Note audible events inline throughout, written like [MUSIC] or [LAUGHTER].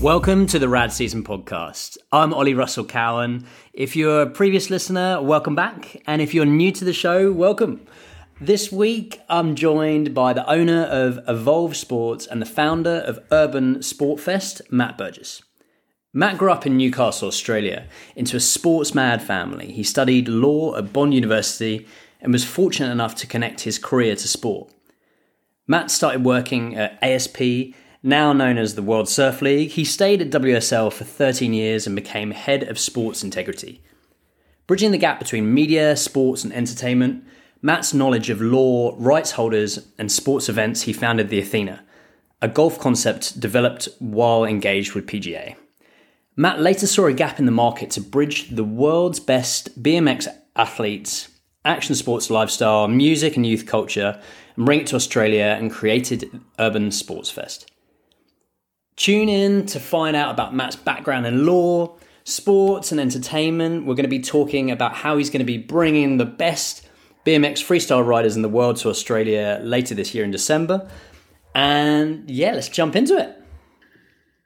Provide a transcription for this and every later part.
Welcome to the Rad Season podcast. I'm Ollie Russell Cowan. If you're a previous listener, welcome back. And if you're new to the show, welcome. This week, I'm joined by the owner of Evolve Sports and the founder of Urban Sport Fest, Matt Burgess. Matt grew up in Newcastle, Australia, into a sports mad family. He studied law at Bond University and was fortunate enough to connect his career to sport. Matt started working at ASP now known as the World Surf League, he stayed at WSL for 13 years and became head of sports integrity. Bridging the gap between media, sports, and entertainment, Matt's knowledge of law, rights holders, and sports events, he founded the Athena, a golf concept developed while engaged with PGA. Matt later saw a gap in the market to bridge the world's best BMX athletes, action sports lifestyle, music, and youth culture, and bring it to Australia and created Urban Sports Fest. Tune in to find out about Matt's background in law, sports, and entertainment. We're going to be talking about how he's going to be bringing the best BMX freestyle riders in the world to Australia later this year in December. And yeah, let's jump into it.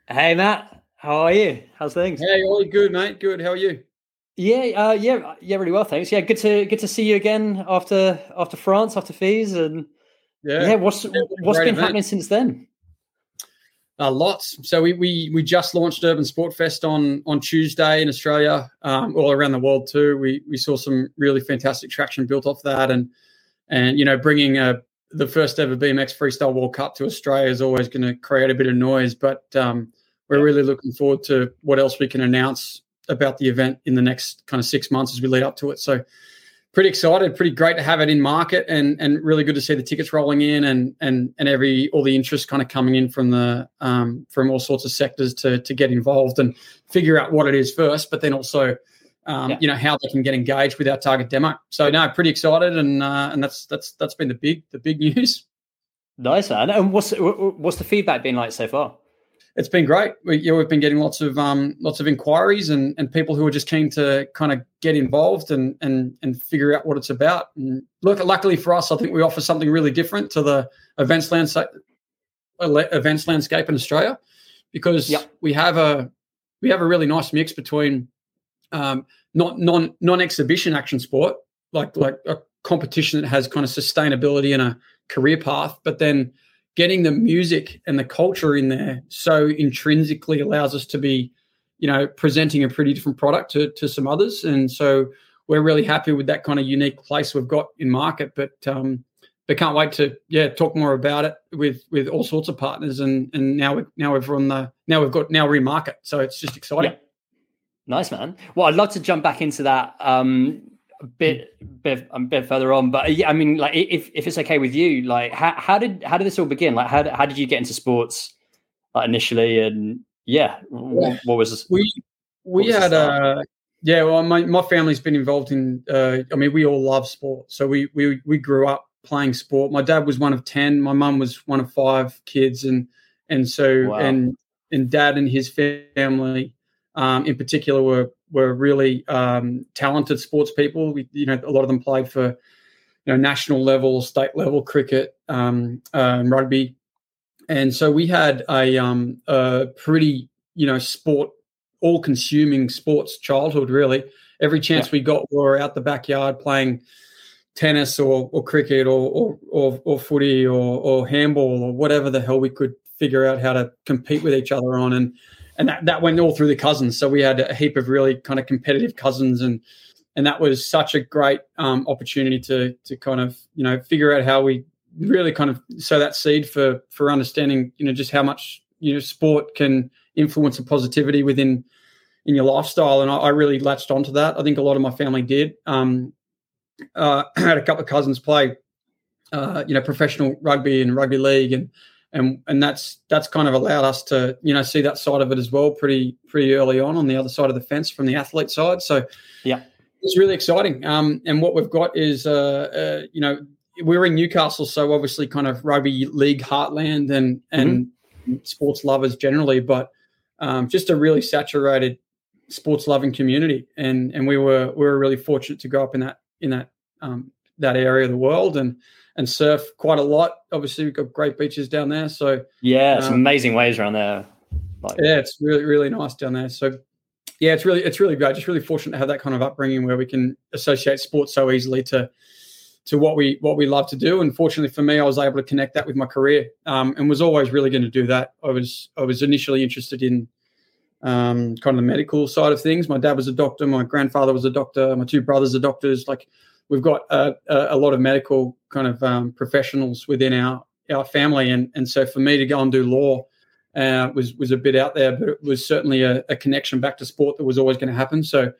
Hey, Matt, how are you? How's things? Hey, all good, mate. Good. How are you? Yeah, uh, yeah, yeah, really well, thanks. Yeah, good to good to see you again after after France, after FISE, and yeah, yeah what's what's been event. happening since then? Uh, lots. So we, we we just launched Urban Sport Fest on on Tuesday in Australia, um, all around the world too. We we saw some really fantastic traction built off that, and and you know bringing a, uh, the first ever BMX Freestyle World Cup to Australia is always going to create a bit of noise. But um, we're really looking forward to what else we can announce about the event in the next kind of six months as we lead up to it. So pretty excited, pretty great to have it in market, and and really good to see the tickets rolling in, and and and every all the interest kind of coming in from the um, from all sorts of sectors to to get involved and figure out what it is first, but then also. Um, yeah. You know how they can get engaged with our target demo. So no, pretty excited, and uh, and that's that's that's been the big the big [LAUGHS] news. Nice man. And what's what's the feedback been like so far? It's been great. We, you know, we've been getting lots of um, lots of inquiries and, and people who are just keen to kind of get involved and and and figure out what it's about. And look, luckily for us, I think we offer something really different to the events landscape events landscape in Australia because yep. we have a we have a really nice mix between um, not non non exhibition action sport like like a competition that has kind of sustainability and a career path, but then getting the music and the culture in there so intrinsically allows us to be, you know, presenting a pretty different product to, to some others. And so we're really happy with that kind of unique place we've got in market. But um, but can't wait to yeah talk more about it with with all sorts of partners. And and now we now we've run the now we've got now we're in market. So it's just exciting. Yeah. Nice man. Well, I'd love to jump back into that. Um, a bit bit a bit further on but yeah i mean like if if it's okay with you like how, how did how did this all begin? Like how, how did you get into sports like, initially? And yeah what, what was this, we we had uh yeah well my, my family's been involved in uh i mean we all love sport. So we we we grew up playing sport. My dad was one of 10 my mum was one of five kids. And and so wow. and and dad and his family um, in particular were were really um, talented sports people. We, you know, a lot of them played for you know national level, state level cricket, um, uh, rugby, and so we had a, um, a pretty you know sport all consuming sports childhood. Really, every chance yeah. we got, we were out the backyard playing tennis or, or cricket or or, or, or footy or, or handball or whatever the hell we could figure out how to compete with each other on and and that, that went all through the cousins. So we had a heap of really kind of competitive cousins, and and that was such a great um, opportunity to to kind of you know figure out how we really kind of sow that seed for for understanding you know just how much you know sport can influence a positivity within in your lifestyle, and I, I really latched onto that. I think a lot of my family did. Um, uh, I [CLEARS THROAT] had a couple of cousins play, uh, you know, professional rugby and rugby league, and and and that's that's kind of allowed us to you know see that side of it as well pretty pretty early on on the other side of the fence from the athlete side. So yeah, it's really exciting. Um, and what we've got is uh, uh, you know we're in Newcastle, so obviously kind of rugby league heartland and and mm-hmm. sports lovers generally, but um, just a really saturated sports loving community. And and we were we were really fortunate to grow up in that in that um, that area of the world and and surf quite a lot. Obviously, we've got great beaches down there. So yeah, some um, amazing waves around there. Like, yeah, it's really really nice down there. So yeah, it's really it's really great. Just really fortunate to have that kind of upbringing where we can associate sports so easily to to what we what we love to do. And fortunately for me, I was able to connect that with my career, um, and was always really going to do that. I was I was initially interested in um, kind of the medical side of things. My dad was a doctor, my grandfather was a doctor, my two brothers are doctors. Like we've got a, a, lot of medical kind of um, professionals within our our family, and and so for me to go and do law. Uh, was was a bit out there, but it was certainly a, a connection back to sport that was always going to happen. So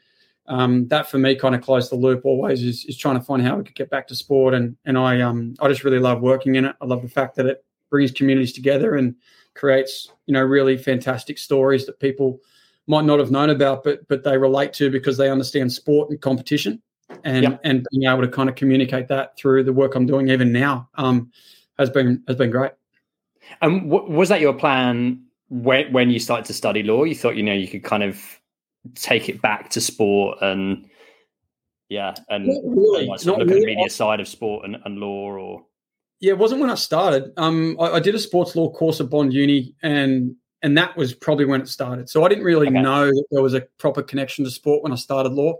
um, that for me kind of closed the loop always is, is trying to find how we could get back to sport and and I um I just really love working in it. I love the fact that it brings communities together and creates you know really fantastic stories that people might not have known about but but they relate to because they understand sport and competition and yep. and being able to kind of communicate that through the work I'm doing even now um has been has been great. And w- was that your plan when when you started to study law? You thought you know you could kind of take it back to sport and yeah, and really, like sort of look really. at the media side of sport and, and law or yeah, it wasn't when I started. Um, I, I, did a sports law course at Bond Uni, and and that was probably when it started. So I didn't really okay. know that there was a proper connection to sport when I started law.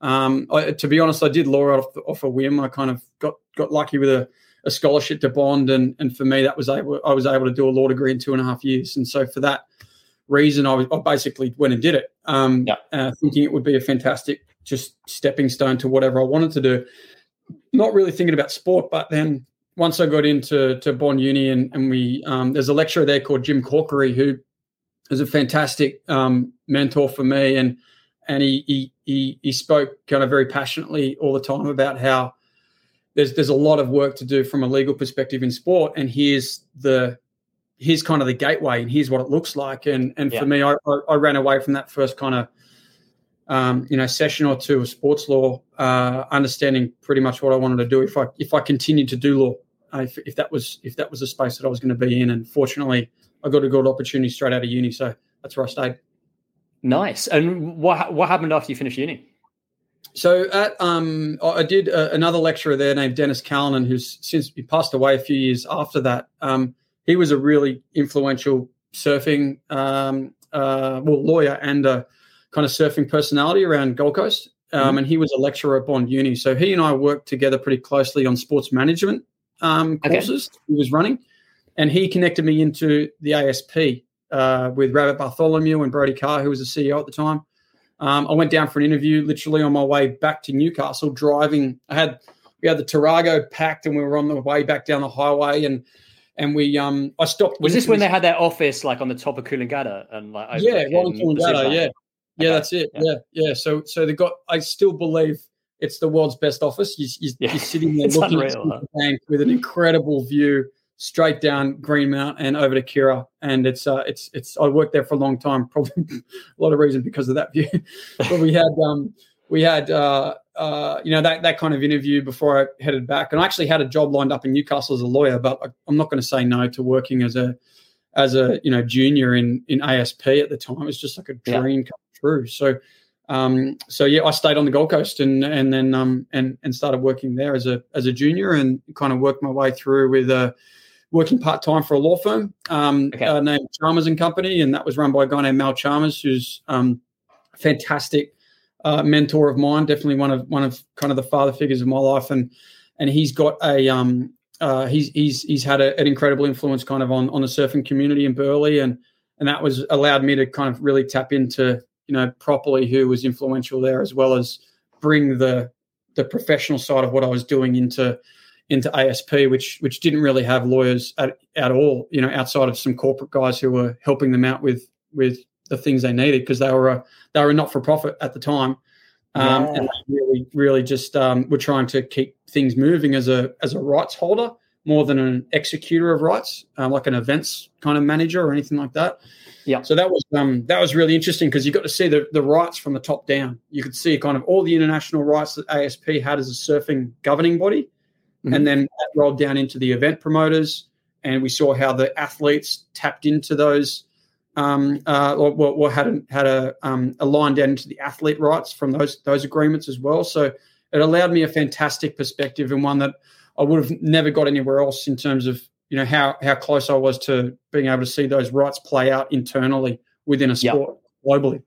Um, I, to be honest, I did law off, off a whim. I kind of got got lucky with a, a scholarship to Bond, and and for me, that was able I was able to do a law degree in two and a half years. And so for that, reason, I, was, I basically went and did it, um, yeah. uh, thinking it would be a fantastic just stepping stone to whatever I wanted to do. Not really thinking about sport, but then once I got into to Bond Uni and, and we um, there's a lecturer there called Jim Corkery who is a fantastic um, mentor for me and and he, he he he spoke kind of very passionately all the time about how there's there's a lot of work to do from a legal perspective in sport and here's the here's kind of the gateway and here's what it looks like. And and yeah. for me, I, I, ran away from that first kind of um, you know session or two of sports law, uh, understanding pretty much what I wanted to do if I if I continued to do law, uh, if, if that was if that was a space that I was going to be in. And fortunately, I got a good opportunity straight out of uni, so that's where I stayed. Nice. And what what happened after you finished uni? So at um, I did uh, another lecturer there named Dennis Callanan, who's since he passed away a few years after that. Um, he was a really influential surfing um, uh, well lawyer and a kind of surfing personality around Gold Coast. Um, mm-hmm. And he was a lecturer at Bond Uni. So he and I worked together pretty closely on sports management um, courses okay. he was running. And he connected me into the ASP uh, with Rabbit Bartholomew and Brodie Carr, who was the CEO at the time. Um, I went down for an interview literally on my way back to Newcastle, driving. I had we had the Tarago packed, and we were on the way back down the highway, and and we um I stopped. Was this when they had their office like on the top of Coolangatta and like yeah, on Coolangatta, yeah, yeah, okay. that's it, yeah. yeah, yeah. So so they got. I still believe it's the world's best office. You, you, yeah. You're sitting there [LAUGHS] looking unreal, at the bank with an incredible view straight down Greenmount and over to Kirra. and it's uh it's it's I worked there for a long time, [LAUGHS] probably a lot of reason because of that view. [LAUGHS] but we had um we had uh uh, you know that that kind of interview before I headed back, and I actually had a job lined up in Newcastle as a lawyer, but I, am not going to say no to working as a as a you know junior in in ASP at the time. It's just like a dream yeah. come true. So um, so yeah, I stayed on the Gold Coast and and then um and and started working there as a as a junior and kind of worked my way through with uh working part time for a law firm um, okay. uh, named Chalmers and Company, and that was run by a guy named Mal Chalmers, who's um, fantastic uh, mentor of mine, definitely one of one of kind of the father figures of my life, and and he's got a um, uh, he's he's he's had a, an incredible influence kind of on on the surfing community in Burleigh, and and that was allowed me to kind of really tap into you know properly who was influential there, as well as bring the the professional side of what I was doing into into ASP, which which didn't really have lawyers at, at all, you know, outside of some corporate guys who were helping them out with with the things they needed because they were a they were not for profit at the time, um, yeah. and really really just um, were trying to keep things moving as a as a rights holder more than an executor of rights, uh, like an events kind of manager or anything like that. Yeah. So that was um, that was really interesting because you got to see the, the rights from the top down. You could see kind of all the international rights that ASP had as a surfing governing body, mm-hmm. and then that rolled down into the event promoters, and we saw how the athletes tapped into those um, uh, or, or, had a, had a, um, a line down into the athlete rights from those those agreements as well. So it allowed me a fantastic perspective and one that I would have never got anywhere else in terms of you know how how close I was to being able to see those rights play out internally within a sport globally.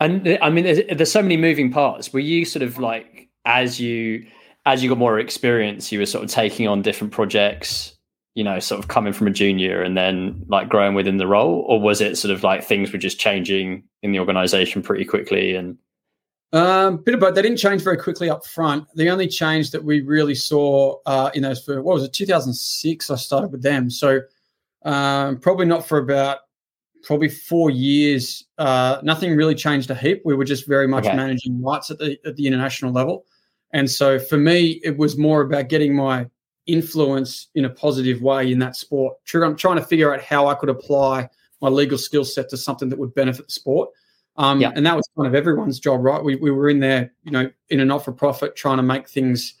And I mean, there's, there's so many moving parts. Were you sort of like as you as you got more experience, you were sort of taking on different projects, you know, sort of coming from a junior and then like growing within the role, or was it sort of like things were just changing in the organization pretty quickly and um, bit of both. They didn't change very quickly up front. The only change that we really saw uh, in those for what was it, 2006? I started with them, so um, probably not for about probably four years. Uh, nothing really changed a heap. We were just very much okay. managing rights at the at the international level, and so for me, it was more about getting my influence in a positive way in that sport. I'm trying to figure out how I could apply my legal skill set to something that would benefit the sport. Um, yeah. And that was kind of everyone's job, right? We, we were in there, you know, in a not for profit trying to make things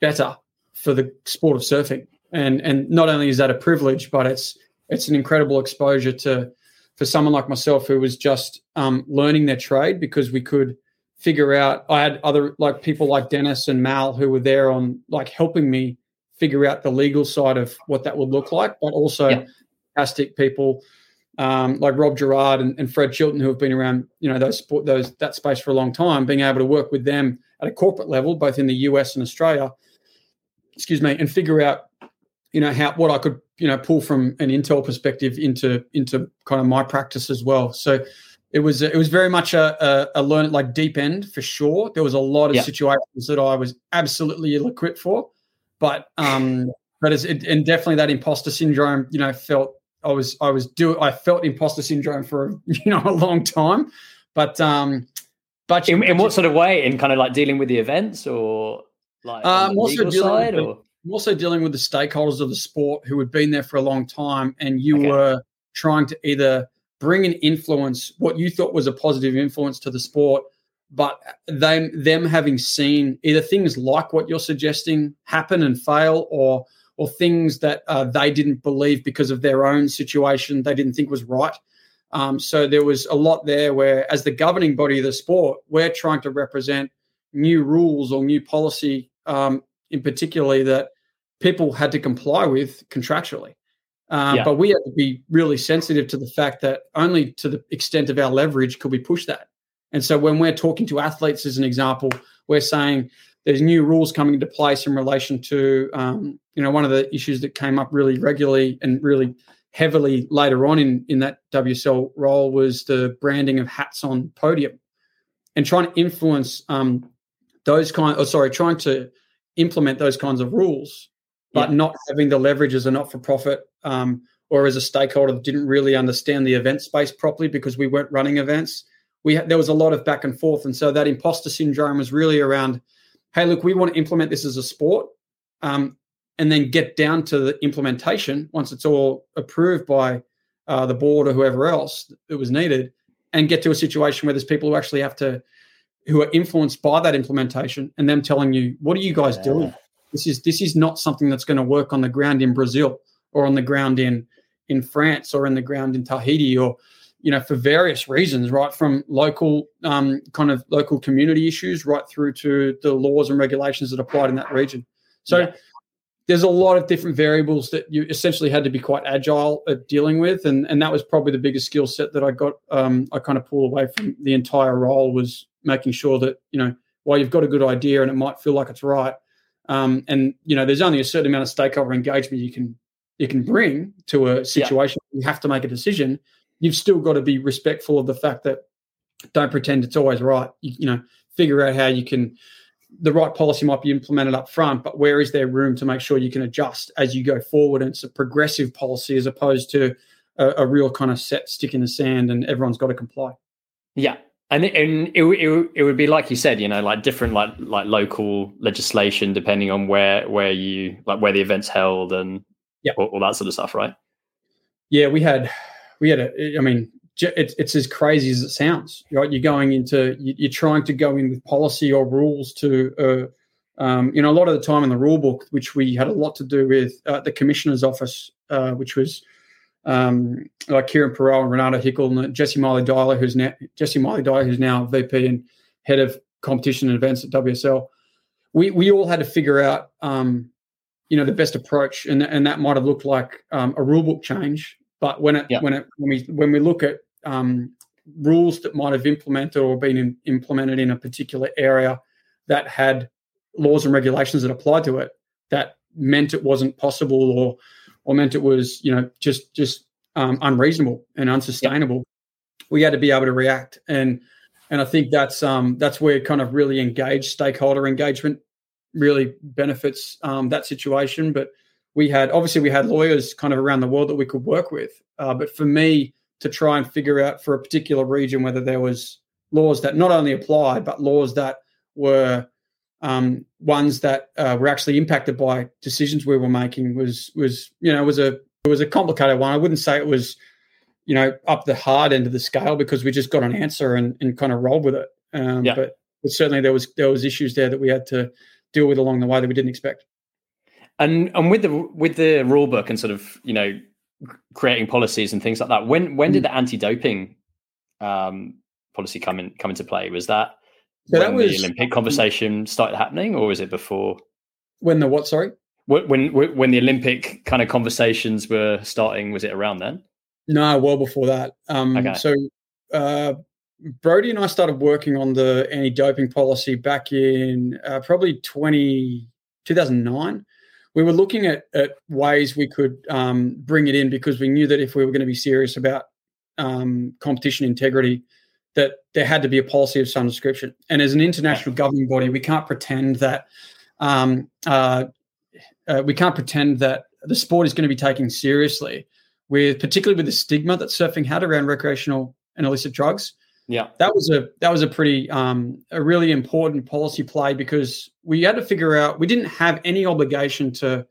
better for the sport of surfing. And and not only is that a privilege, but it's it's an incredible exposure to for someone like myself who was just um, learning their trade because we could figure out. I had other like people like Dennis and Mal who were there on like helping me figure out the legal side of what that would look like, but also yeah. fantastic people um, like Rob Gerard and, and, Fred Chilton, who have been around, you know, those sport, those that space for a long time, being able to work with them at a corporate level, both in the US and Australia, excuse me, and figure out, you know, how what I could, you know, pull from an Intel perspective into into kind of my practice as well. So it was it was very much a, a, a learn like deep end for sure. There was a lot of yeah. situations that I was absolutely ill-equipped for, but um, but it's, it, and definitely that imposter syndrome, you know, felt I was I was do I felt imposter syndrome for [LAUGHS] you know a long time, but um, but in, in what sort of way? In kind of like dealing with the events or like um, also dealing with, or? also dealing with the stakeholders of the sport who had been there for a long time, and you okay. were trying to either bring an influence, what you thought was a positive influence to the sport, but them them having seen either things like what you're suggesting happen and fail, or or things that uh, they didn't believe because of their own situation they didn't think was right. Um, so there was a lot there where, as the governing body of the sport, we're trying to represent new rules or new policy, um, in particularly that people had to comply with contractually. Um, yeah. But we had to be really sensitive to the fact that only to the extent of our leverage could we push that. And so when we're talking to athletes, as an example, we're saying there's new rules coming into place in relation to um, you know one of the issues that came up really regularly and really heavily later on in in that WSL role was the branding of hats on podium and trying to influence um, those kind. Oh, sorry, trying to implement those kinds of rules, but yeah. not having the leverage as a not for profit um, or as a stakeholder that didn't really understand the event space properly because we weren't running events. We there was a lot of back and forth, and so that imposter syndrome was really around hey, look, we want to implement this as a sport, um, and then get down to the implementation once it's all approved by uh, the board or whoever else that was needed, and get to a situation where there's people who actually have to, who are influenced by that implementation, and them telling you, what are you guys yeah. doing? This is this is not something that's going to work on the ground in Brazil or on the ground in in France or in the ground in Tahiti or you know, for various reasons, right from local um, kind of local community issues right through to the laws and regulations that applied in that region. So yeah. there's a lot of different variables that you essentially had to be quite agile at dealing with, and and that was probably the biggest skill set that I got. Um, I kind of pull away from the entire role was making sure that you know while you've got a good idea and it might feel like it's right, um, and you know there's only a certain amount of stakeholder engagement you can you can bring to a situation. Yeah. You have to make a decision you've still got to be respectful of the fact that don't pretend it's always right. You, you, know, figure out how you can. The right policy might be implemented up front, but where is there room to make sure you can adjust as you go forward? And it's a progressive policy as opposed to a, a real kind of set stick in the sand, and everyone's got to comply. Yeah, and it, and it, it, it would be like you said, you know, like different like like local legislation depending on where where you like where the event's held and yeah, all, all that sort of stuff, right? Yeah, we had we had a, I mean, it's, it's as crazy as it sounds, right? You're going into, you're trying to go in with policy or rules to, uh, um, you know, a lot of the time in the rule book, which we had a lot to do with uh, the commissioner's office, uh, which was um, like Kieren Perrow and Renato Hickel and Jessi Miley Dyer, who's now Jessi Miley Dyer, who's now VP and head of competition and events at WSL. We we all had to figure out, um, you know, the best approach, and and that might have looked like um, a rule book change but when it yeah. when it when we when we look at um, rules that might have implemented or been in, implemented in a particular area that had laws and regulations that applied to it that meant it wasn't possible or or meant it was you know just just um, unreasonable and unsustainable. Yep. We had to be able to react and and I think that's um, that's where kind of really engaged stakeholder engagement really benefits um, that situation. But we had obviously we had lawyers kind of around the world that we could work with. Uh, but for me to try and figure out for a particular region whether there was laws that not only applied but laws that were um, ones that uh, were actually impacted by decisions we were making was was you know was a it was a complicated one. I wouldn't say it was you know up the hard end of the scale because we just got an answer and, and kind of rolled with it. Um, yeah. but, but certainly there was there was issues there that we had to deal with along the way that we didn't expect. And and with the with the rule book and sort of you know creating policies and things like that. When when did mm. the anti doping um, policy come in come into play? Was that so when that was, the Olympic conversation started happening, or was it before? When the what? Sorry. When when when the Olympic kind of conversations were starting, was it around then? No, well before that. Um, okay. So uh, Brodie and I started working on the anti-doping policy back in uh, probably 20, 2009 we were looking at, at ways we could um, bring it in because we knew that if we were going to be serious about um, competition integrity, that there had to be a policy of some description. And as an international governing body, we can't pretend that um, uh, uh, we can't pretend that the sport is going to be taken seriously, with particularly with the stigma that surfing had around recreational and illicit drugs. Yeah, that was a that was a pretty um, a really important policy play because we had to figure out we didn't have any obligation to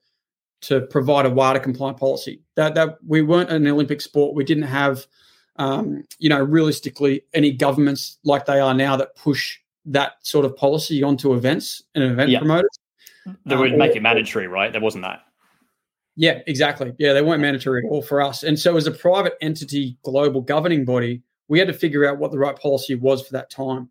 to provide a WADA compliant policy. That that we weren't an Olympic sport. We didn't have um, you know realistically any governments like they are now that push that sort of policy onto events and event yeah. promoters. They would um, make it mandatory, right? There wasn't that. Yeah, exactly. Yeah, they weren't mandatory at all for us. And so, as a private entity, global governing body, we had to figure out what the right policy was for that time.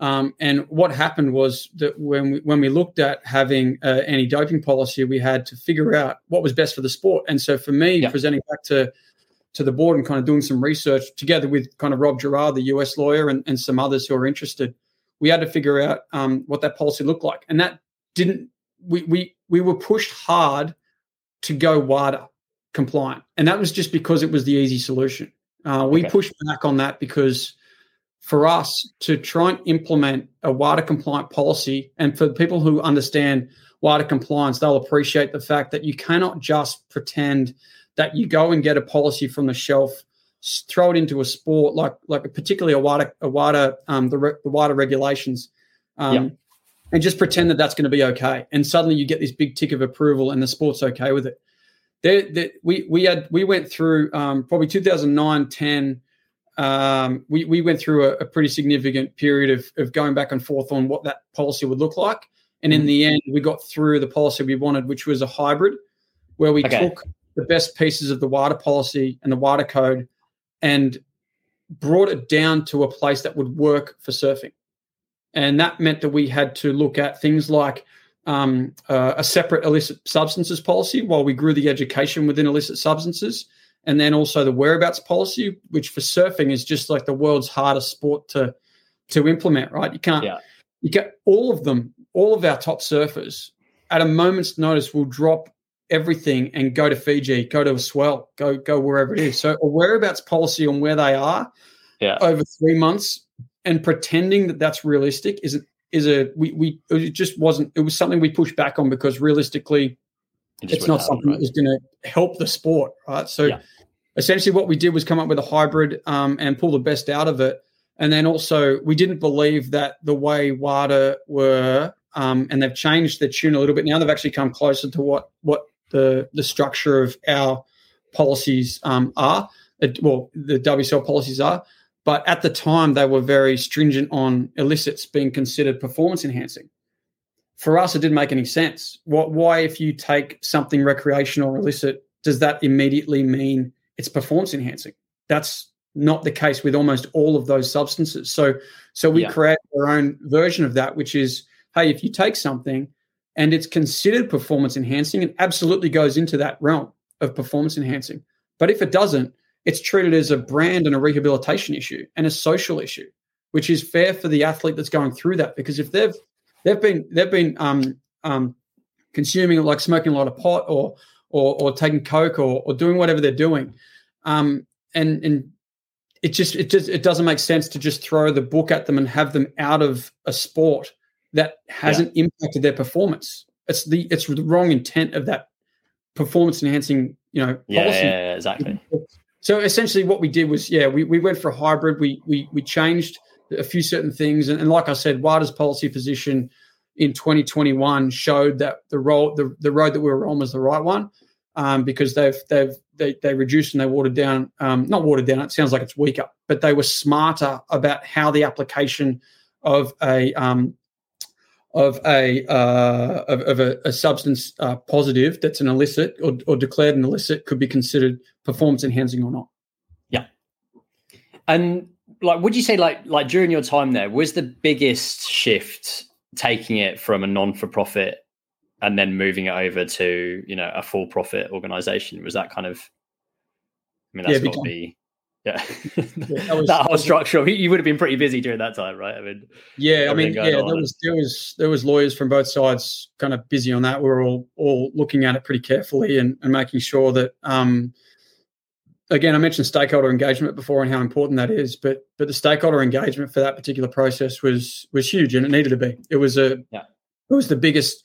Um, and what happened was that when we, when we looked at having an anti-doping policy, we had to figure out what was best for the sport. And so for me, yeah. presenting back to to the board and kind of doing some research together with kind of Rob Gerard, the US lawyer, and, and some others who are interested, we had to figure out um, what that policy looked like. And that didn't we we we were pushed hard to go WADA compliant, and that was just because it was the easy solution. Uh, we okay. pushed back on that because for us to try and implement a WADA compliant policy, and for people who understand WADA compliance, they'll appreciate the fact that you cannot just pretend that you go and get a policy from the shelf, throw it into a sport like like particularly a wider a WADA um, the, the WADA regulations. Um, yeah. And just pretend that that's going to be okay, and suddenly you get this big tick of approval, and the sport's okay with it there, there, we we had we went through um, probably 2009 10 um, we, we went through a, a, pretty significant period of, of going back and forth on what that policy would look like and in mm-hmm. the end we got through the policy we wanted which was a hybrid where we okay. took the best pieces of the WADA policy and the WADA code and brought it down to a place that would work for surfing and that meant that we had to look at things like um, uh, a separate illicit substances policy while we grew the education within illicit substances. And then also the whereabouts policy, which for surfing is just like the world's hardest sport to to implement, right? You can't yeah. you get all of them, all of our top surfers at a moment's notice will drop everything and go to Fiji, go to a swell, go go wherever it is. So a whereabouts policy on where they are yeah. over three months and pretending that that's realistic is is a we we it just wasn't it was something we pushed back on because realistically it it's not something right? that was going to help the sport right so yeah. essentially what we did was come up with a hybrid um, and pull the best out of it and then also we didn't believe that the way WADA were um, and they've changed their tune a little bit now they've actually come closer to what what the the structure of our policies um, are well the WSL policies are but at the time, they were very stringent on illicits being considered performance enhancing. For us, it didn't make any sense. What, why, if you take something recreational or illicit, does that immediately mean it's performance enhancing? That's not the case with almost all of those substances. So, so we yeah. create our own version of that, which is, hey, if you take something and it's considered performance enhancing, it absolutely goes into that realm of performance enhancing. But if it doesn't, it's treated as a brand and a rehabilitation issue and a social issue, which is fair for the athlete that's going through that. Because if they've they've been they've been um, um, consuming like smoking a lot of pot or or, or taking coke or, or doing whatever they're doing, um, and and it just it just it doesn't make sense to just throw the book at them and have them out of a sport that hasn't yeah. impacted their performance. It's the it's the wrong intent of that performance enhancing you know yeah, policy. Yeah, exactly. So essentially, what we did was yeah we, we went for a hybrid. We we we changed a few certain things, and, and like I said, WADA's policy position in 2021 showed that the role the, the road that we were on was the right one um, because they've they've they, they reduced and they watered down um, not watered down it sounds like it's weaker but they were smarter about how the application of a um, of a uh, of, of a, a, substance uh, positive that's an illicit or, or declared an illicit could be considered performance enhancing or not. Yeah. And like would you say like like during your time there was the biggest shift taking it from a non-for-profit and then moving it over to you know a for profit organization? Was that kind of i mean that's yeah, got to be yeah, that, [LAUGHS] was, that, whole structure you would have been pretty busy during that time right? I mean yeah i mean yeah there was there was there was lawyers from both sides kind of busy on that. We were all all looking at it pretty carefully and, and making sure that um again i mentioned stakeholder engagement before and how important that is but but the stakeholder engagement for that particular process was was huge and it needed to be. It was a yeah. it was the biggest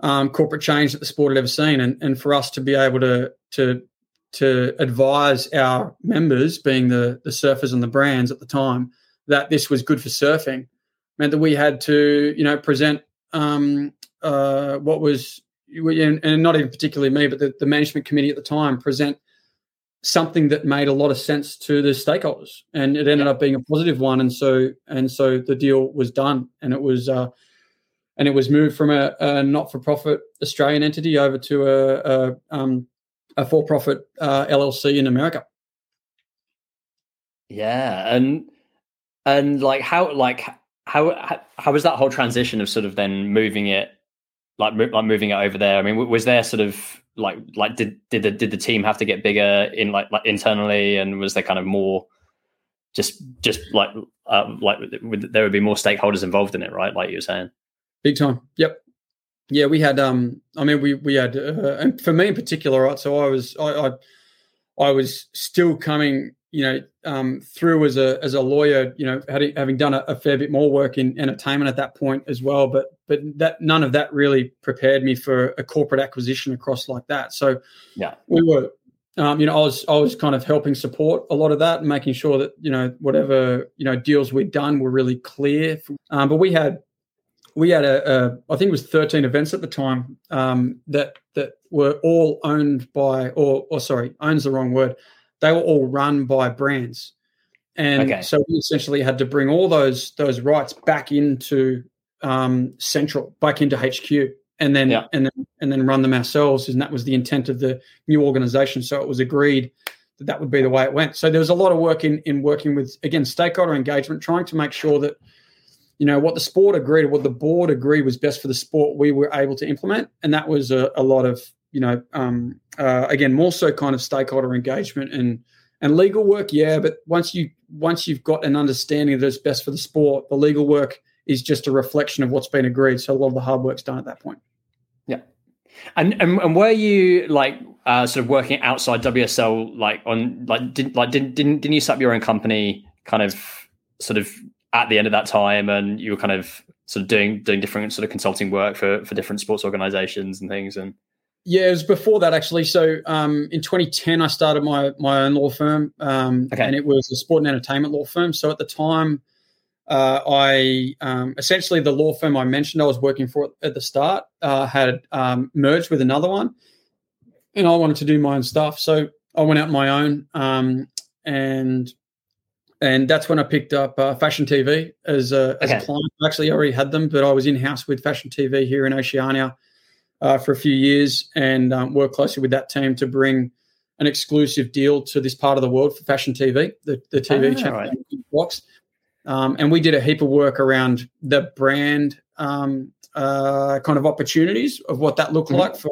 um, corporate change that the sport had ever seen, and and for us to be able to to to advise our members, being the the surfers and the brands at the time, that this was good for surfing, meant that we had to you know present um, uh, what was and not even particularly me, but the, the management committee at the time present something that made a lot of sense to the stakeholders, and it ended up being a positive one. And so and so the deal was done, and it was. Uh, and it was moved from a, a not-for-profit Australian entity over to a, a, um, a for-profit uh, LLC in America. Yeah, and and like how like how how was that whole transition of sort of then moving it like like moving it over there? I mean, was there sort of like like did did the did the team have to get bigger in like like internally, and was there kind of more just just like uh, like there would be more stakeholders involved in it, right? Like you were saying. Big time. Yep. Yeah, we had. Um, I mean, we we had, uh, and for me in particular, right. So I was, I, I, I was still coming, you know, um, through as a as a lawyer, you know, having having done a, a, fair bit more work in entertainment at that point as well. But but that none of that really prepared me for a corporate acquisition across like that. So yeah, we were um, you know, I was I was kind of helping support a lot of that and making sure that you know whatever you know deals we'd done were really clear. Um, but we had we had a, a I think it was 13 events at the time um, that that were all owned by or or sorry owns the wrong word they were all run by brands and okay. so we essentially had to bring all those those rights back into um, central back into HQ and then yeah. and then and then run them ourselves and that was the intent of the new organization so it was agreed that that would be the way it went so there was a lot of work in in working with again stakeholder engagement trying to make sure that you know what the sport agreed, what the board agreed was best for the sport, we were able to implement, and that was a, a lot of you know um, uh, again more so kind of stakeholder engagement and and legal work. Yeah, but once you once you've got an understanding that it's best for the sport, the legal work is just a reflection of what's been agreed. So a lot of the hard work's done at that point. Yeah, and and, and were you like uh, sort of working outside WSL, like on like did like didn't didn't didn't you set up your own company, kind of sort of at the end of that time and you were kind of sort of doing doing different sort of consulting work for for different sports organizations and things and yeah it was before that actually. So um, in 2010 i started my my own law firm um, okay. and it was a sport and entertainment law firm. So at the time uh, i um, essentially the law firm i mentioned i was working for at the start uh, had um, merged with another one and i wanted to do my own stuff. So i went out my own um, and and that's when I picked up uh, Fashion TV as a, as okay. a client. I actually already had them, but I was in house with Fashion TV here in Oceania uh, for a few years and um, worked closely with that team to bring an exclusive deal to this part of the world for Fashion TV, the, the TV oh, channel right. box. Um, and we did a heap of work around the brand um, uh, kind of opportunities of what that looked mm-hmm. like for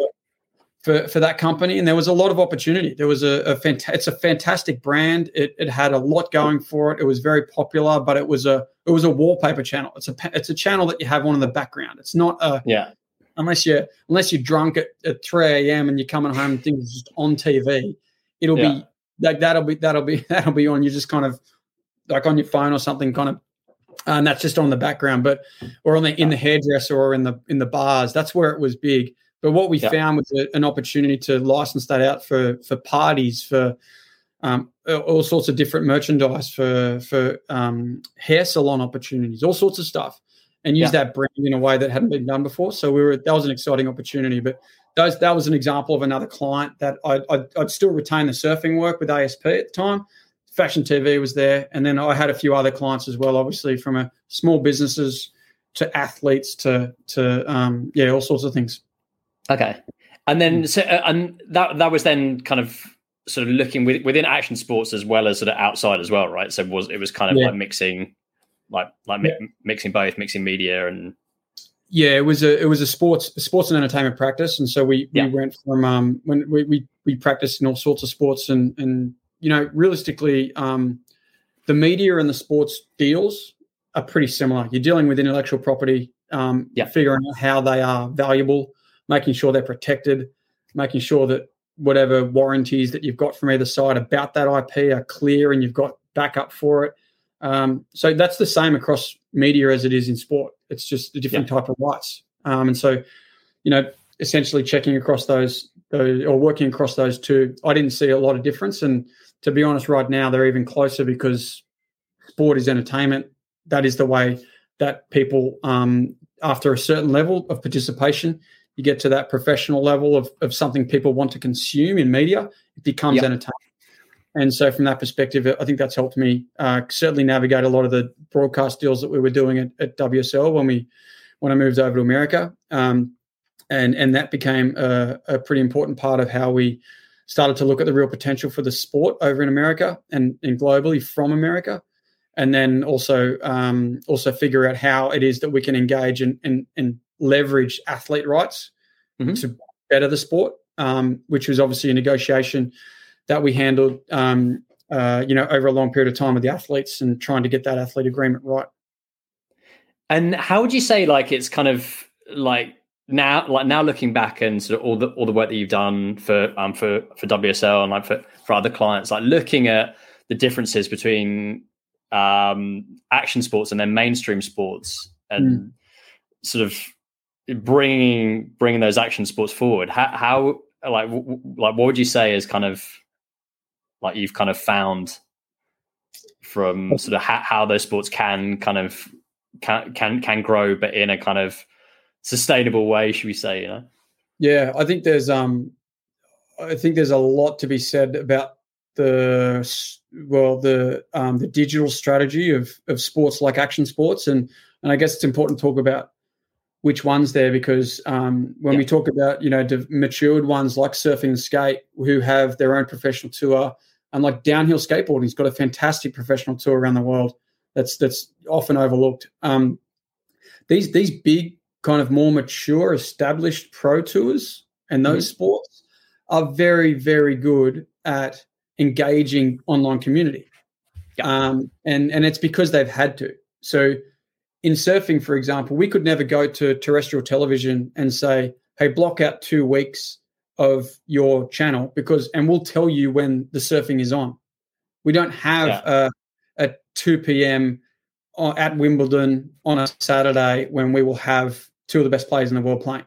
for for that company, and there was a lot of opportunity. There was a, a it's a fantastic brand. It, it had a lot going for it. It was very popular, but it was a it was a wallpaper channel. It's a it's a channel that you have on in the background. It's not a yeah. Unless you're unless you're drunk at, at three a.m. and you're coming home and things just on TV, it'll yeah. be like that'll be that'll be [LAUGHS] that'll be on. You just kind of like on your phone or something, kind of and that's just on the background, but or on the in the hairdresser or in the in the bars. That's where it was big. But what we found was a, an opportunity to license that out for for parties, for um, all sorts of different merchandise, for for um, hair salon opportunities, all sorts of stuff, and use that brand in a way that hadn't been done before. So we were that was an exciting opportunity. But those that was an example of another client that I, I'd, I'd still retain the surfing work with ASP at the time. Fashion TV was there, and then I had a few other clients as well. Obviously, from a small businesses to athletes to to um, yeah, all sorts of things. Okay, and then hmm. so uh, and that that was then kind of sort of looking with, within action sports as well as sort of outside as well, right? So it was it was kind of yeah. like mixing, like like yeah. mi- mixing both, mixing media and yeah, it was a it was a sports sports and entertainment practice, and so we yeah. we went from um when we we we practiced in all sorts of sports and and you know realistically um the media and the sports deals are pretty similar. You're dealing with intellectual property, um, yeah. figuring out how they are valuable making sure they're protected, making sure that whatever warranties that you've got from either side about that IP are clear and you've got backup for it. Um, so that's the same across media as it is in sport. It's just a different yeah. type of rights. Um, and so, you know, essentially checking across those, those or working across those two, I didn't see a lot of difference. And to be honest, right now they're even closer because sport is entertainment. That is the way that people, um, after a certain level of participation, you get to that professional level of, of something people want to consume in media, it becomes yep. entertainment. And so, from that perspective, I think that's helped me uh, certainly navigate a lot of the broadcast deals that we were doing at, at WSL when we when I moved over to America, um, and and that became a, a, pretty important part of how we started to look at the real potential for the sport over in America and, and globally from America, and then also um, also figure out how it is that we can engage and and, and leverage athlete rights mm-hmm. to better the sport, um, which was obviously a negotiation that we handled, um, uh, you know, over a long period of time with the athletes and trying to get that athlete agreement right. And how would you say, like, it's kind of like now, like now looking back and sort of all the all the work that you've done for um for for WSL and like for for other clients, like looking at the differences between um action sports and then mainstream sports and mm. sort of bringing bringing those action sports forward how, how like w- like what would you say is kind of like you've kind of found from sort of how, how those sports can kind of can can can grow but in a kind of sustainable way should we say you know? Yeah i think there's um i think there's a lot to be said about the well the um the digital strategy of of sports like action sports and and i guess it's important to talk about which ones there because um, when yeah. we talk about you know matured ones like surfing and skate who have their own professional tour and like downhill skateboarding's got a fantastic professional tour around the world that's that's often overlooked um, these these big kind of more mature established pro tours and those mm-hmm. sports are very very good at engaging online community yeah. um, and and it's because they've had to so in surfing, for example, we could never go to terrestrial television and say, hey, block out two weeks of your channel because, and we'll tell you when the surfing is on. We don't have yeah. a, a 2 p.m. at Wimbledon on a Saturday when we will have two of the best players in the world playing.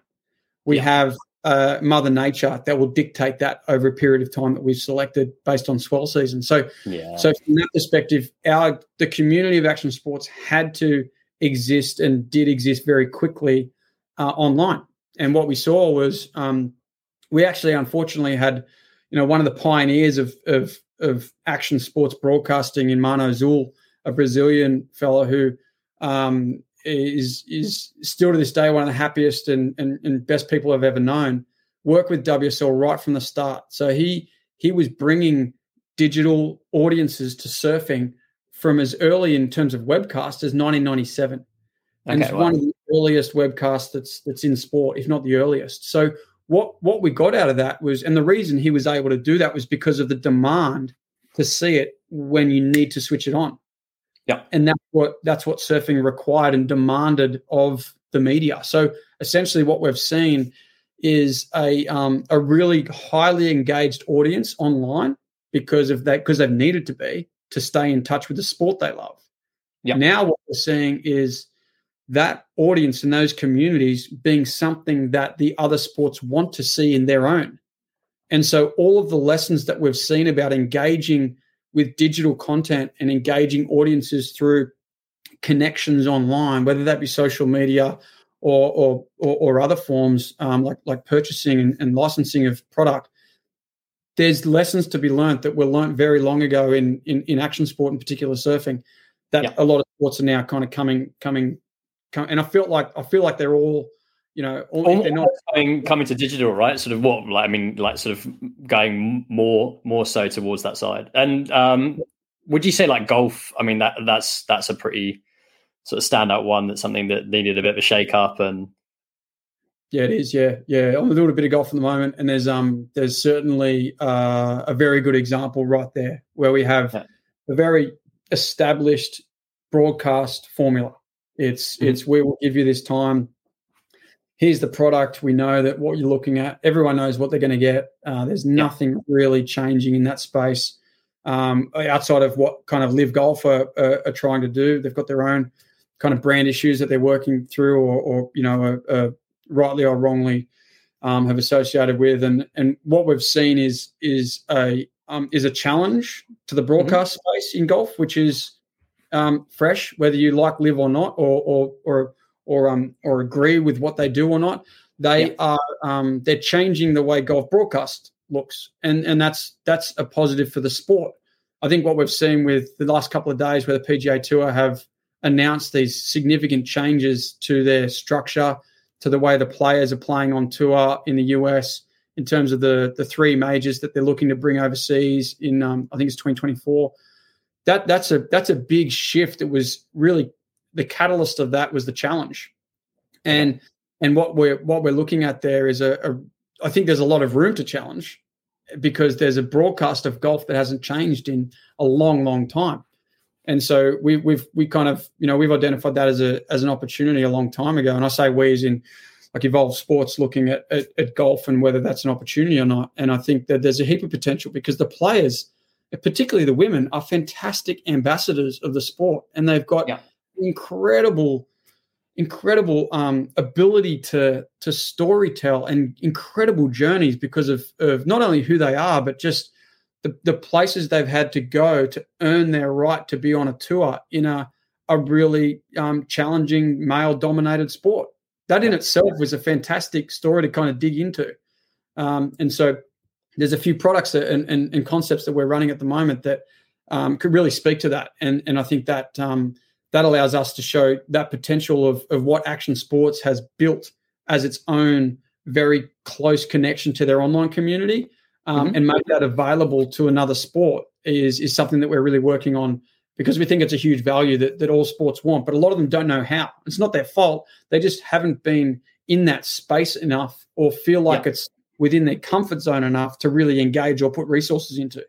We yeah. have uh, Mother Nature that will dictate that over a period of time that we've selected based on swell season. So, yeah. so from that perspective, our the community of action sports had to exist and did exist very quickly uh, online. And what we saw was um, we actually, unfortunately, had you know one of the pioneers of of, of action sports broadcasting in Mano Zul, a Brazilian fellow who um, is is still to this day one of the happiest and, and, and best people I've ever known. Work with WSL right from the start. So he he was bringing digital audiences to surfing from as early in terms of webcast as 1997. And okay, it's one of the earliest webcasts that's that's in sport, if not the earliest. So what what we got out of that was, and the reason he was able to do that was because of the demand to see it when you need to switch it on. Yeah, and that's what that's what surfing required and demanded of the media. So essentially, what we've seen is a um, a really highly engaged audience online because of that because they've needed to be to stay in touch with the sport they love. Yep. Now what we're seeing is that audience and those communities being something that the other sports want to see in their own. And so all of the lessons that we've seen about engaging with digital content and engaging audiences through connections online, whether that be social media or or or, or other forms um, like like purchasing and, and, licensing of product. There's lessons to be learned that were learned very long ago in in, in action sport, in particular surfing, that yeah. a lot of sports are now kind of coming coming, coming and I feel like I feel like they're all you know, all, they're not coming, coming to digital, right? Sort of what, like, I mean, like, sort of going more, more so towards that side. And um, would you say like golf? I mean, that that's that's a pretty sort of standout one. That's something that needed a bit of a shake up and. Yeah, it is. Yeah, yeah. I'm doing a bit of golf at the moment, and there's um there's certainly uh, a very good example right there where we have a very established broadcast formula. It's mm-hmm. it's we will give you this time. Here's the product. We know that what you're looking at. Everyone knows what they're going to get. Uh, there's nothing yeah. really changing in that space um, outside of what kind of LIV Golf are, are, are, trying to do. They've got their own kind of brand issues that they're working through, or, or you know, uh, uh, rightly or wrongly um, have associated with. And and what we've seen is is a um, is a challenge to the broadcast mm-hmm. space in golf, which is um, fresh, whether you like LIV or not, or or or or um or agree with what they do or not. They yeah. are um, they're changing the way golf broadcast looks, and and that's that's a positive for the sport. I think what we've seen with the last couple of days, where the PGA Tour have announced these significant changes to their structure, to the way the players are playing on tour in the US, in terms of the the three majors that they're looking to bring overseas in um, I think it's 2024. That that's a that's a big shift. It was really the catalyst of that was the challenge, and and what we're what we're looking at there is a, a I think there's a lot of room to challenge because there's a broadcast of golf that hasn't changed in a long, long time. And so we, we've we kind of you know we've identified that as a as an opportunity a long time ago. And I say we as in like Evolve Sports looking at, at, at golf and whether that's an opportunity or not. And I think that there's a heap of potential because the players, particularly the women, are fantastic ambassadors of the sport, and they've got yeah. incredible incredible um, ability to to storytell and incredible journeys because of, of not only who they are but just the, the places they've had to go to earn their right to be on a tour in a a really um, challenging male dominated sport. That in itself was a fantastic story to kind of dig into. Um, and so there's a few products that, and, and, and, concepts that we're running at the moment that um, could really speak to that. And and I think that um, that allows us to show that potential of, of what action sports has built as its own very close connection to their online community um, mm-hmm. and make that available to another sport is, is something that we're really working on because we think it's a huge value that, that all sports want but a lot of them don't know how it's not their fault they just haven't been in that space enough or feel like yeah. it's within their comfort zone enough to really engage or put resources into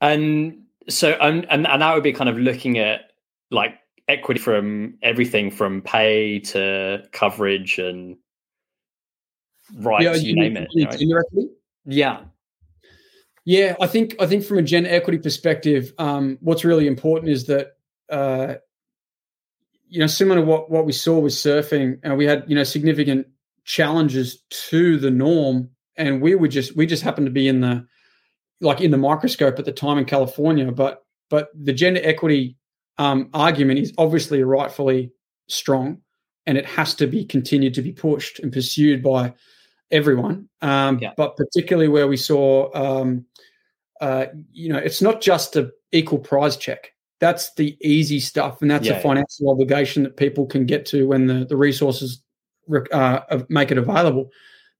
and so and, and and that would be kind of looking at like equity from everything from pay to coverage and rights, yeah, you, you name it. Right? Yeah. Yeah, I think I think from a gen equity perspective, um, what's really important is that uh, you know, similar to what what we saw with surfing, uh, we had you know significant challenges to the norm, and we were just we just happened to be in the like in the microscope at the time in California, but but the gender equity um, argument is obviously rightfully strong, and it has to be continued to be pushed and pursued by everyone. Um, yeah. But particularly where we saw, um, uh, you know, it's not just a equal prize check. That's the easy stuff, and that's yeah, a financial yeah. obligation that people can get to when the the resources uh, make it available.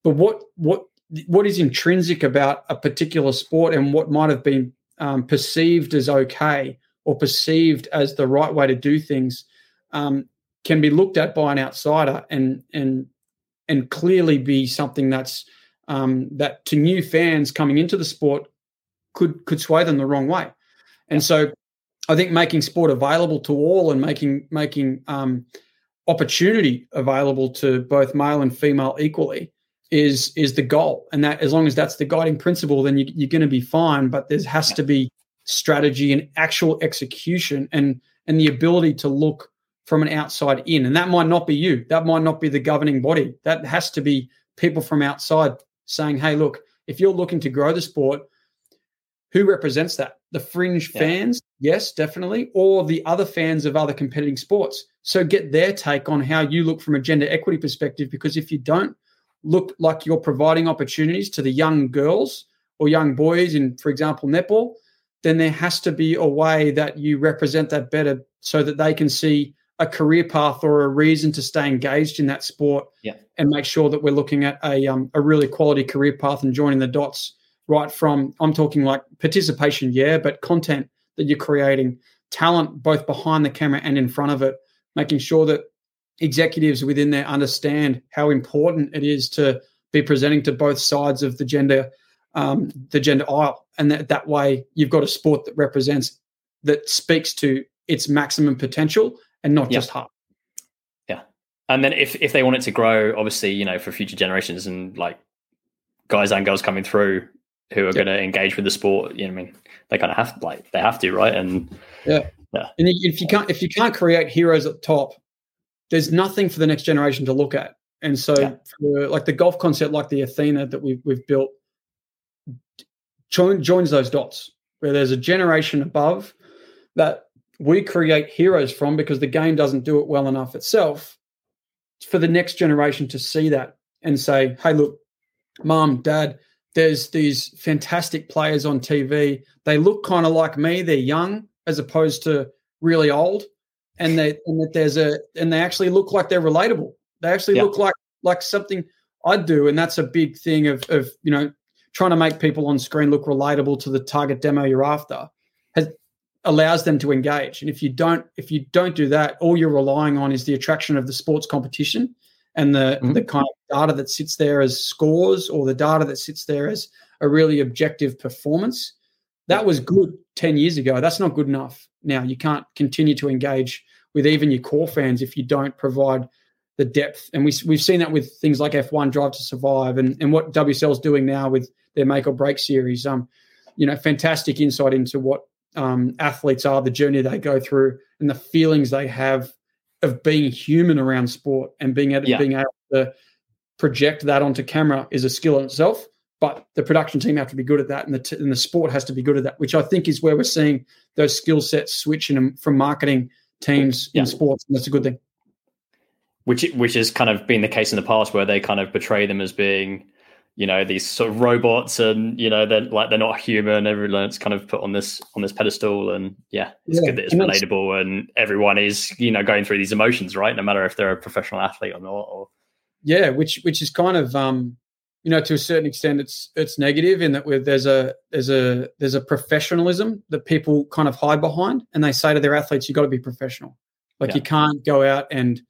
But what what what is intrinsic about a particular sport and what might have been um, perceived as okay or perceived as the right way to do things um, can be looked at by an outsider and and and clearly be something that's um, that to new fans coming into the sport could could sway them the wrong way. And so I think making sport available to all and making making um, opportunity available to both male and female equally is is the goal. And that as long as that's the guiding principle, then you, you're going to be fine. But there has to be strategy and actual execution and and the ability to look from an outside in. And that might not be you. That might not be the governing body. That has to be people from outside saying, hey, look, if you're looking to grow the sport, who represents that? The fringe yeah. fans, yes, definitely, or the other fans of other competing sports. So get their take on how you look from a gender equity perspective, because if you don't look like you're providing opportunities to the young girls or young boys in, for example, netball, then there has to be a way that you represent that better so that they can see a career path or a reason to stay engaged in that sport yeah. and make sure that we're looking at a, um, a really quality career path and joining the dots right from i'm talking like participation yeah but content that you're creating talent both behind the camera and in front of it making sure that executives within there understand how important it is to be presenting to both sides of the gender um, the gender aisle and that, that way you've got a sport that represents that speaks to its maximum potential and not just half yeah and then if if they want it to grow obviously you know for future generations and like guys and girls coming through who are yeah. going to engage with the sport. You know, I mean, they kind of have like they have to, right? And yeah, yeah. And if you can't if you can't create heroes at the top, there's nothing for the next generation to look at. And so, yeah. for, like the golf concept, like the Athena that we've we've built, join, joins those dots where there's a generation above that we create heroes from because the game doesn't do it well enough itself. For the next generation to see that and say, "Hey, look, mom, dad." there's these fantastic players on TV. They look kind of like me. They're young as opposed to really old, and they and that there's a and they actually look like they're relatable. They actually yeah. look like like something I'd do, and that's a big thing of of you know trying to make people on screen look relatable to the target demo you're after. Has allows them to engage, and if you don't if you don't do that, all you're relying on is the attraction of the sports competition and the mm-hmm. the kind of data that sits there as scores or the data that sits there as a really objective performance. That was good 10 years ago. That's not good enough now. You can't continue to engage with even your core fans if you don't provide the depth. And we, we've seen that with things like f1 drive to survive and, and what wsl's doing now with their make or break series. Um you know fantastic insight into what um, athletes are the journey they go through and the feelings they have of being human around sport and being able, yeah. being able to project that onto camera is a skill in itself. But the production team have to be good at that, and the t- and the sport has to be good at that, which I think is where we're seeing those skill sets switching from marketing teams yeah. in sports, and that's a good thing. Which which has kind of been the case in the past, where they kind of portray them as being you know these sort of robots and you know they're like they're not human. Everyone's kind of put on this on this pedestal and yeah it's yeah, good that it's and relatable and everyone is you know going through these emotions right? No matter if they're a professional athlete or not or yeah which which is kind of um you know to a certain extent it's it's negative in that there's a there's a there's a professionalism that people kind of hide behind and they say to their athletes you've got to be professional. Like yeah. you can't go out and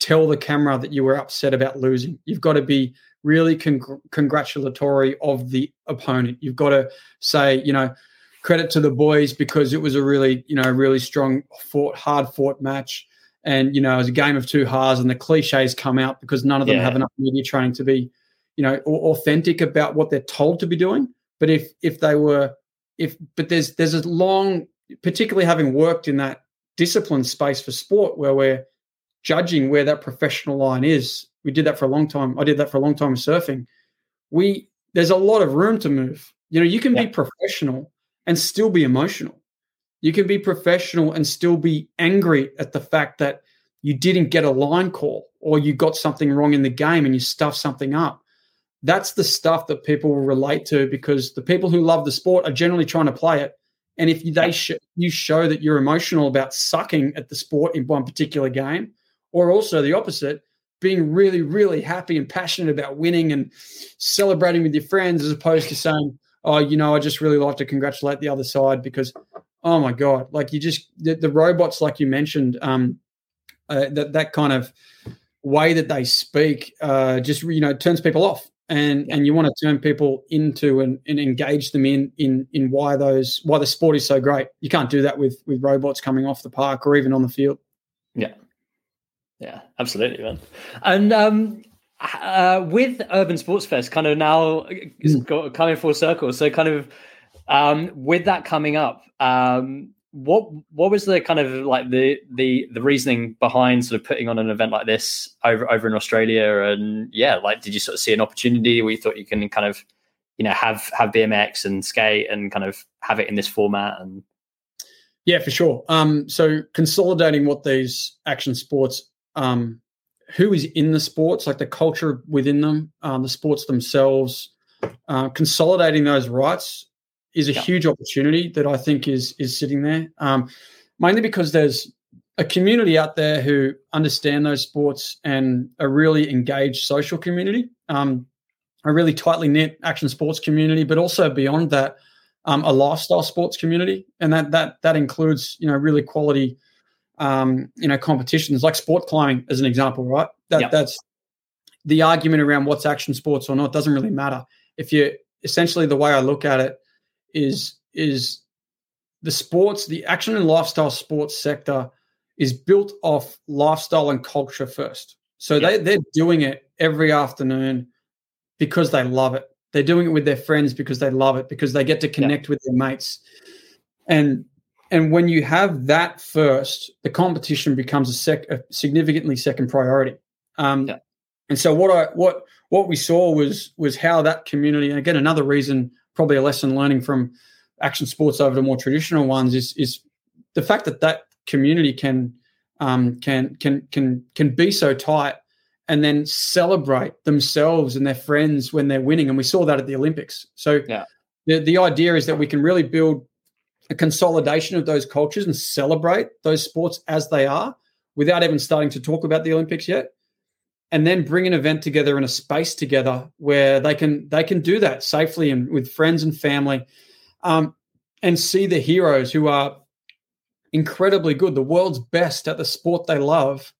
tell the camera that you were upset about losing. You've got to be really con- congratulatory of the opponent. You've got to say, you know, credit to the boys because it was a really, you know, really strong fought, hard fought match. And, you know, it was a game of two halves and the cliches come out because none of them yeah. have enough media training to be, you know, authentic about what they're told to be doing. But if if they were if but there's there's a long particularly having worked in that discipline space for sport where we're judging where that professional line is we did that for a long time. I did that for a long time with surfing. We there's a lot of room to move. You know, you can yeah. be professional and still be emotional. You can be professional and still be angry at the fact that you didn't get a line call or you got something wrong in the game and you stuffed something up. That's the stuff that people relate to because the people who love the sport are generally trying to play it. And if they sh- you show that you're emotional about sucking at the sport in one particular game, or also the opposite, being really, really happy and passionate about winning and celebrating with your friends, as opposed to saying, "Oh, you know, I just really like to congratulate the other side because, oh my god, like you just the, the robots, like you mentioned, um, uh, that that kind of way that they speak uh, just you know turns people off. And yeah. and you want to turn people into and, and engage them in in in why those why the sport is so great. You can't do that with with robots coming off the park or even on the field. Yeah yeah absolutely man. And um uh, with urban sports fest kind of now mm. coming full circle. So kind of um with that coming up um what what was the kind of like the the the reasoning behind sort of putting on an event like this over over in Australia? And yeah like did you sort of see an opportunity where you thought you can kind of you know have have BMX and skate and kind of have it in this format and yeah for sure. Um so consolidating what these action sports um who is in the sports like the culture within them um the sports themselves uh, consolidating those rights is a yeah. huge opportunity that I think is is sitting there. Um, mainly because there's a community out there who understand those sports and a really engaged social community, um, a really tightly knit action sports community, but also beyond that, um, a lifestyle sports community, and that that that includes you know really quality, um, you know competitions like sport climbing as an example, right? That yep. that's the argument around what's action sports or not doesn't really matter. If you essentially the way I look at it is is the sports, the action and lifestyle sports sector is built off lifestyle and culture first. So yep. they they're doing it every afternoon because they love it. They're doing it with their friends because they love it because they get to connect yep. with their mates. And and when you have that first, the competition becomes a, sec, a significantly second priority. Um, yep. And so what I what what we saw was was how that community, and again another reason probably a lesson learning from action sports over to more traditional ones is is the fact that that community can um, can can can can be so tight and then celebrate themselves and their friends when they're winning. And we saw that at the Olympics. So yeah. the, the idea is that we can really build a consolidation of those cultures and celebrate those sports as they are without even starting to talk about the Olympics yet and then bring an event together in a space together where they can they can do that safely and with friends and family um, and see the heroes who are incredibly good the world's best at the sport they love.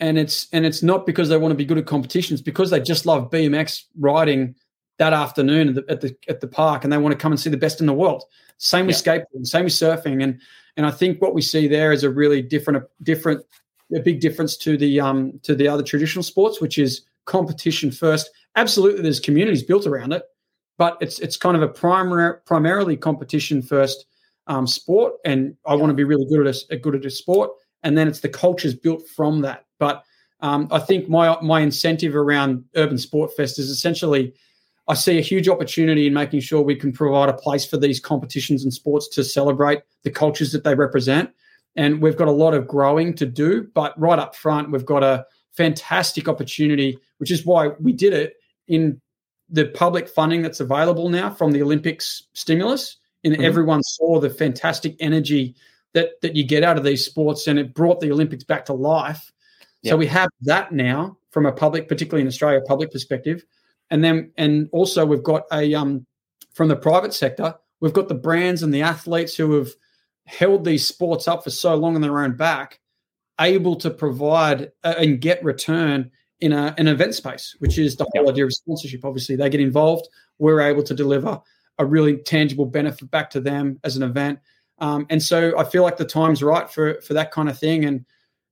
And it's and it's not because they want to be good at competitions because they just love bmx riding that afternoon at the, at the at the park and they want to come and see the best in the world same with yeah. skateboarding same with surfing and and i think what we see there is a really different different a big difference to the um, to the other traditional sports, which is competition first. Absolutely, there's communities built around it, but it's it's kind of a primary primarily competition first um, sport, and I want to be really good at a, good at a sport, and then it's the cultures built from that. But um, I think my my incentive around Urban Sport Fest is essentially. I see a huge opportunity in making sure we can provide a place for these competitions and sports to celebrate the cultures that they represent and we've got a lot of growing to do. But right up front, we've got a fantastic opportunity, which is why we did it in the public funding that's available now from the Olympics stimulus. And mm-hmm. everyone saw the fantastic energy that that you get out of these sports, and it brought the Olympics back to life. Yep. So we have that now from a public, particularly in Australia, public perspective, and then and also we've got a um from the private sector, we've got the brands and the athletes who have held these sports up for so long on their own back, able to provide uh, and get return in a, an event space, which is the whole idea of sponsorship. Obviously, they get involved. We're able to deliver a really tangible benefit back to them as an event. Um, and so I feel like the time's right for for that kind of thing. And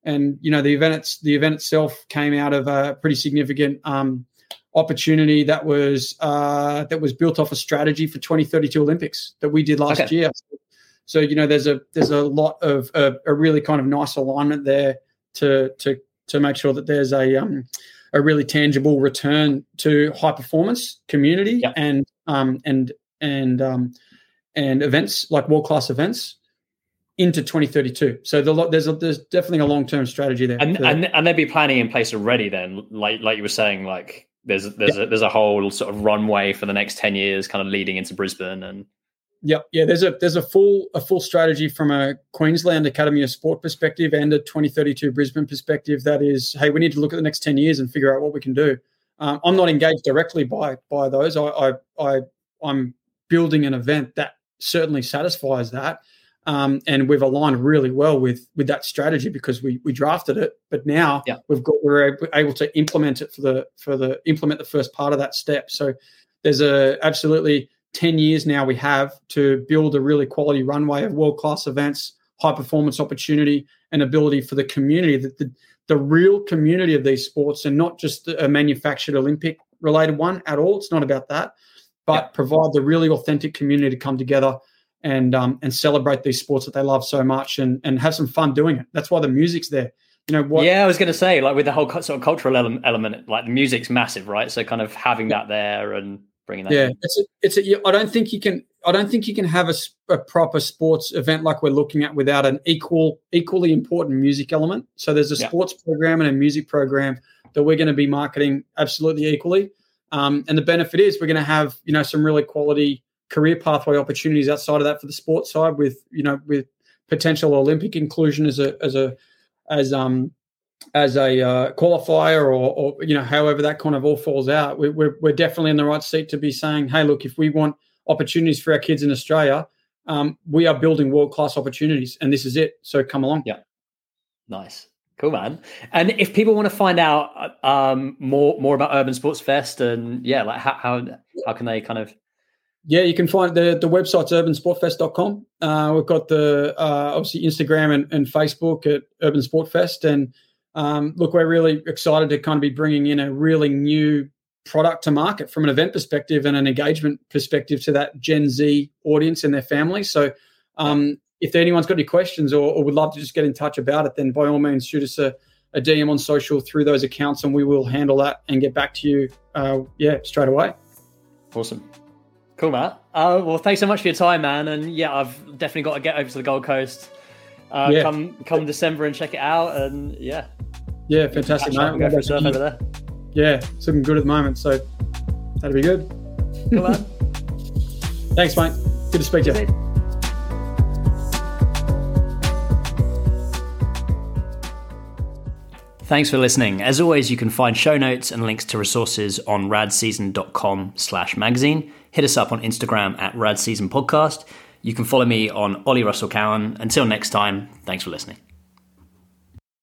and you know the event it's, the event itself came out of a pretty significant um, opportunity that was uh, that was built off a strategy for 2032 Olympics that we did last okay. year. So you know, there's a there's a lot of a, a really kind of nice alignment there to to to make sure that there's a um, a really tangible return to high performance community yep. and um, and and um, and events like world class events into 2032. So the, there's a, there's definitely a long term strategy there. And, and and they'd be planning in place already. Then, like like you were saying, like there's there's a, there's a whole sort of runway for the next 10 years, kind of leading into Brisbane and Yep. Yeah. There's a there's a full a full strategy from a Queensland Academy of Sport perspective and a 2032 Brisbane perspective. That is, hey, we need to look at the next 10 years and figure out what we can do. Um, I'm not engaged directly by by those. I I, I I'm building an event that certainly satisfies that. Um, and we've aligned really well with with that strategy because we we drafted it, but now yeah. we've got we're able to implement it for the for the implement the first part of that step. So there's a absolutely 10 years now we have to build a really quality runway of world class events, high performance opportunity, and ability for the community that the, the real community of these sports and not just a manufactured Olympic related one at all. It's not about that, but yeah. provide the really authentic community to come together and um, and celebrate these sports that they love so much and and have some fun doing it. That's why the music's there. You know what? Yeah, I was going to say like with the whole sort of cultural element, like the music's massive, right? So kind of having that there and bringing that. Yeah, in. it's a, it's a. I don't think you can. I don't think you can have a, a, proper sports event like we're looking at without an equal, equally important music element. So there's a yeah. sports program and a music program that we're going to be marketing absolutely equally. Um, and the benefit is we're going to have you know some really quality career pathway opportunities outside of that for the sports side with you know with potential Olympic inclusion as a as a as um as a uh, qualifier or, or, you know however that kind of all falls out we, we're, we're definitely in the right seat to be saying hey look if we want opportunities for our kids in australia um, we are building world class opportunities and this is it so come along. Yeah. Nice. Cool man. And if people want to find out um, more more about urban sports fest and yeah like how how, how can they kind of yeah, you can find the the website's urbansportfest.com. Uh, we've got the uh, obviously Instagram and, and, Facebook at Urban Sport Fest, and um, look, we're really excited to kind of be bringing in a really new product to market from an event perspective and an engagement perspective to that Gen Z audience and their families. So, um, if anyone's got any questions or, or, would love to just get in touch about it, then by all means shoot us a, a DM on social through those accounts, and we will handle that and get back to you. Uh, yeah, straight away. Awesome. Cool, Matt. Uh, well, thanks so much for your time, man. And yeah, I've definitely got to get over to the Gold Coast. Uh, yeah. Come come December and check it out. And yeah, yeah, fantastic, mate. Go for surf over there. Yeah, it's looking good at the moment, so that'd be good. Cool, man. [LAUGHS] Thanks, mate. Good to speak to you. Thanks for listening. As always, you can find show notes and links to resources on radseason.com slash magazine hit us up on Instagram at Rad Season Podcast. You can follow me on Ollie Russell Cowan. Until next time, thanks for listening.